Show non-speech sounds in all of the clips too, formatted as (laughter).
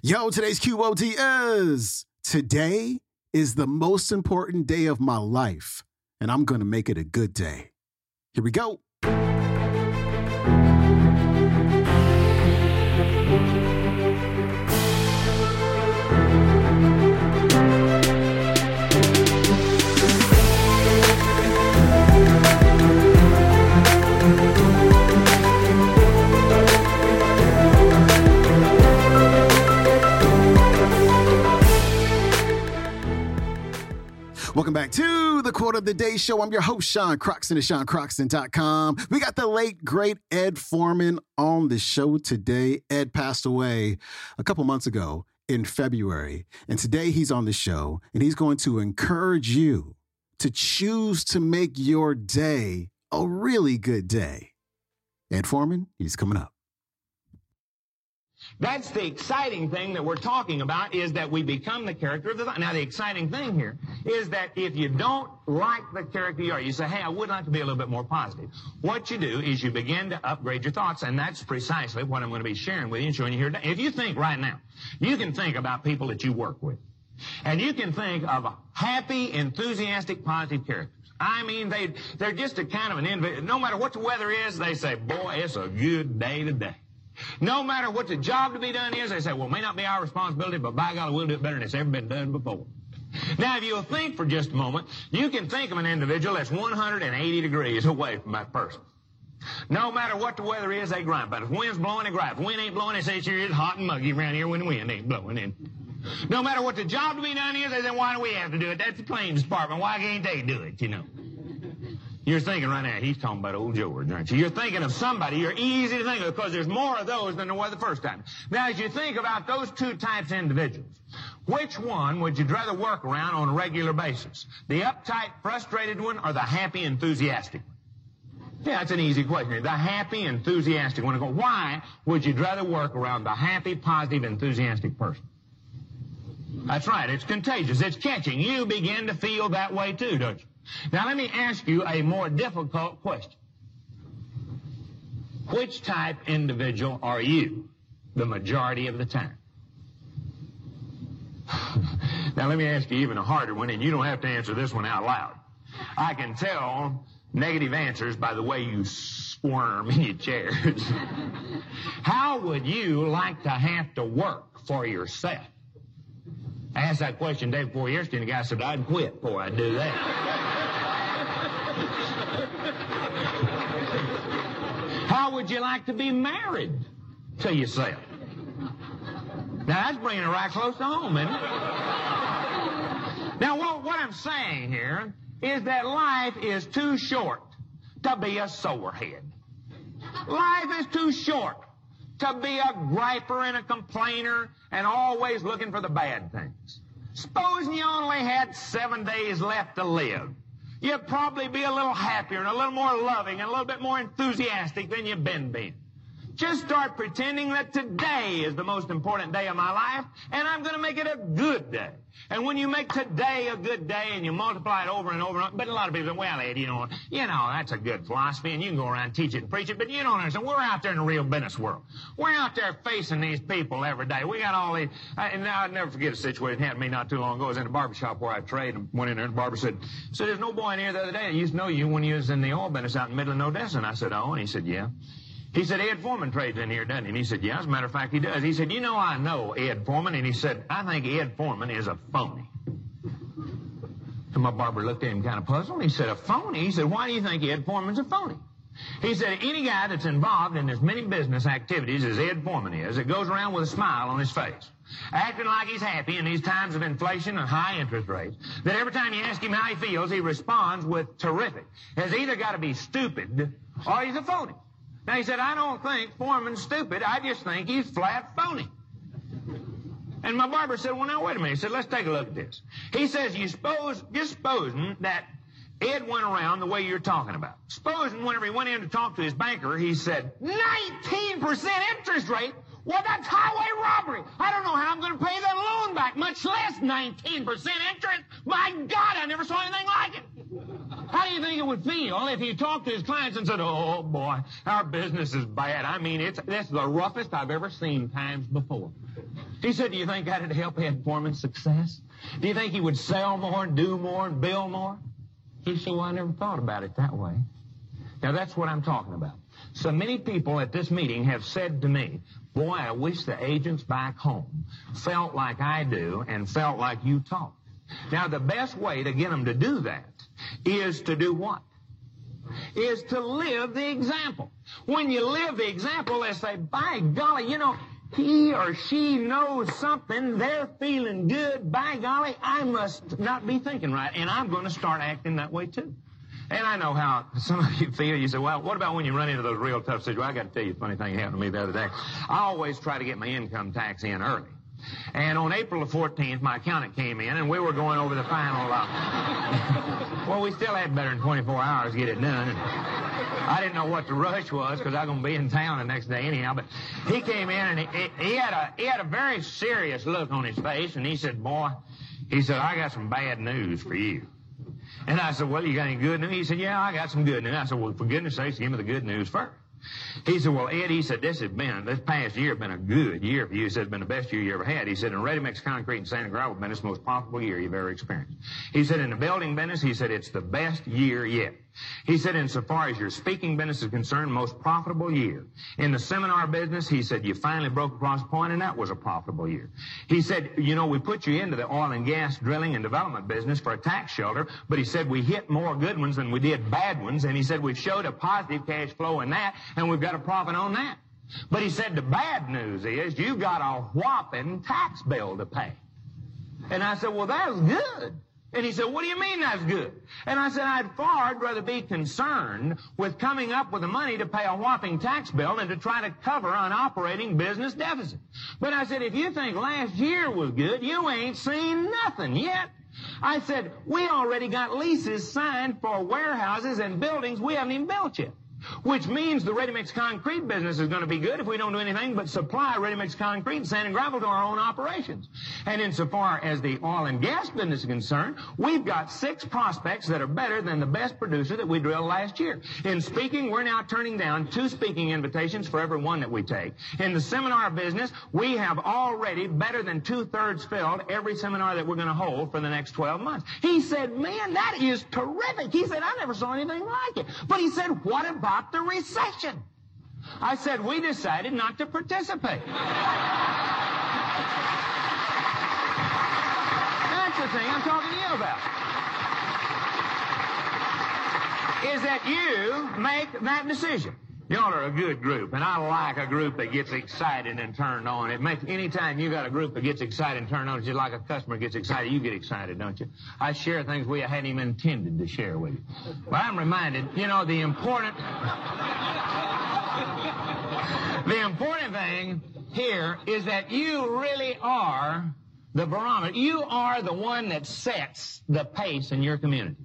Yo, today's QOD is today is the most important day of my life, and I'm going to make it a good day. Here we go. Welcome back to the Quote of the Day Show. I'm your host, Sean Croxton at SeanCroxton.com. We got the late, great Ed Foreman on the show today. Ed passed away a couple months ago in February. And today he's on the show and he's going to encourage you to choose to make your day a really good day. Ed Foreman, he's coming up. That's the exciting thing that we're talking about is that we become the character of the Now, the exciting thing here is that if you don't like the character you are, you say, hey, I would like to be a little bit more positive. What you do is you begin to upgrade your thoughts, and that's precisely what I'm going to be sharing with you and showing you here today. If you think right now, you can think about people that you work with, and you can think of happy, enthusiastic, positive characters. I mean, they, they're just a kind of an. No matter what the weather is, they say, boy, it's a good day today. No matter what the job to be done is, they say, well, it may not be our responsibility, but by God, we'll do it better than it's ever been done before. Now, if you'll think for just a moment, you can think of an individual that's 180 degrees away from that person. No matter what the weather is, they grind. But if wind's blowing, they grind. If wind ain't blowing, they say, sure, it's hot and muggy around here when the wind ain't blowing in. No matter what the job to be done is, they say, why do we have to do it? That's the claims department. Why can't they do it, you know? You're thinking right now, he's talking about old George, aren't you? You're thinking of somebody you're easy to think of because there's more of those than there were the first time. Now, as you think about those two types of individuals, which one would you rather work around on a regular basis? The uptight, frustrated one or the happy, enthusiastic one? Yeah, that's an easy question. The happy, enthusiastic one. Why would you rather work around the happy, positive, enthusiastic person? That's right. It's contagious. It's catching. You begin to feel that way too, don't you? Now let me ask you a more difficult question. Which type individual are you the majority of the time? (laughs) now let me ask you even a harder one, and you don't have to answer this one out loud. I can tell negative answers by the way you squirm in your chairs. (laughs) How would you like to have to work for yourself? I asked that question day before yesterday, and the guy said, I'd quit before I'd do that. How would you like to be married to yourself? Now, that's bringing it right close to home, isn't it? Now, what, what I'm saying here is that life is too short to be a sorehead. Life is too short to be a griper and a complainer and always looking for the bad things. Supposing you only had seven days left to live, you'd probably be a little happier and a little more loving and a little bit more enthusiastic than you've been being. Just start pretending that today is the most important day of my life, and I'm going to make it a good day. And when you make today a good day and you multiply it over and over, but a lot of people say, well, Ed, you know, you know, that's a good philosophy, and you can go around teach it and preach it, but you don't understand. We're out there in the real business world. We're out there facing these people every day. We got all these, I, and now I'll never forget a situation happened to me not too long ago. I was in a barber shop where I trade, and went in there, and the barber said, so there's no boy in here the other day that used to know you when you was in the oil business out in the middle of Odessa. And I said, oh, and he said, yeah. He said, Ed Foreman trades in here, doesn't he? And he said, yeah, as a matter of fact, he does. He said, you know, I know Ed Foreman. And he said, I think Ed Foreman is a phony. And my barber looked at him kind of puzzled. He said, a phony? He said, why do you think Ed Foreman's a phony? He said, any guy that's involved in as many business activities as Ed Foreman is, that goes around with a smile on his face, acting like he's happy in these times of inflation and high interest rates, that every time you ask him how he feels, he responds with terrific, has either got to be stupid or he's a phony. Now he said, I don't think Foreman's stupid. I just think he's flat phony. And my barber said, well, now wait a minute. He said, let's take a look at this. He says, you suppose, just supposing that Ed went around the way you're talking about. Supposing whenever he went in to talk to his banker, he said, 19% interest rate? Well, that's highway robbery. I don't know how I'm going to pay that loan back, much less 19% interest. My God, I never saw anything like it. How do you think it would feel if he talked to his clients and said, oh, boy, our business is bad. I mean, it's, it's the roughest I've ever seen times before. He said, Do you think that'd help Ed Foreman's success? Do you think he would sell more and do more and build more? He said, Well, I never thought about it that way. Now, that's what I'm talking about. So many people at this meeting have said to me, Boy, I wish the agents back home felt like I do and felt like you talk. Now, the best way to get them to do that is to do what? Is to live the example. When you live the example, they say, by golly, you know, he or she knows something, they're feeling good, by golly, I must not be thinking right, and I'm going to start acting that way too. And I know how some of you feel. You say, well, what about when you run into those real tough situations? Well, I got to tell you a funny thing happened to me the other day. I always try to get my income tax in early. And on April the 14th, my accountant came in, and we were going over the final. Uh, (laughs) well, we still had better than 24 hours to get it done. And I didn't know what the rush was because I was going to be in town the next day anyhow. But he came in, and he, he had a he had a very serious look on his face, and he said, "Boy," he said, "I got some bad news for you." And I said, well, you got any good news? He said, yeah, I got some good news. I said, well, for goodness sakes, give me the good news first. He said, well, Ed, he said, this has been, this past year has been a good year for you. He said, it's been the best year you ever had. He said, in ready-mix concrete and sand and gravel business, most profitable year you've ever experienced. He said, in the building business, he said, it's the best year yet. He said, insofar as your speaking business is concerned, most profitable year. In the seminar business, he said, you finally broke across point, and that was a profitable year. He said, you know, we put you into the oil and gas drilling and development business for a tax shelter, but he said, we hit more good ones than we did bad ones, and he said, we've showed a positive cash flow in that, and we've got a profit on that. But he said, the bad news is you've got a whopping tax bill to pay. And I said, well, that's good. And he said, what do you mean that's good? And I said, I'd far rather be concerned with coming up with the money to pay a whopping tax bill than to try to cover an operating business deficit. But I said, if you think last year was good, you ain't seen nothing yet. I said, we already got leases signed for warehouses and buildings we haven't even built yet. Which means the ready-mix concrete business is going to be good if we don't do anything but supply ready-mix concrete and sand and gravel to our own operations. And insofar as the oil and gas business is concerned, we've got six prospects that are better than the best producer that we drilled last year. In speaking, we're now turning down two speaking invitations for every one that we take. In the seminar business, we have already better than two-thirds filled every seminar that we're going to hold for the next 12 months. He said, man, that is terrific. He said, I never saw anything like it. But he said, what about about the recession. I said, we decided not to participate. That's the thing I'm talking to you about. Is that you make that decision. Y'all are a good group, and I like a group that gets excited and turned on. It makes anytime you got a group that gets excited and turned on, it's just like a customer gets excited, you get excited, don't you? I share things we hadn't even intended to share with you. But I'm reminded, you know, the important the important thing here is that you really are the barometer. You are the one that sets the pace in your community.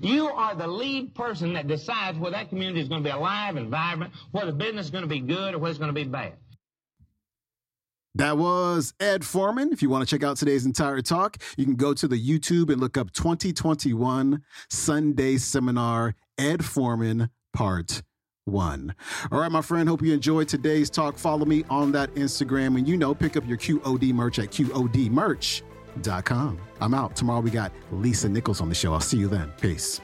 You are the lead person that decides whether that community is going to be alive and vibrant, whether business is going to be good or whether it's going to be bad. That was Ed Foreman. If you want to check out today's entire talk, you can go to the YouTube and look up 2021 Sunday Seminar Ed Foreman Part 1. All right, my friend, hope you enjoyed today's talk. Follow me on that Instagram and you know, pick up your QOD merch at I'm out. Tomorrow we got Lisa Nichols on the show. I'll see you then. Peace.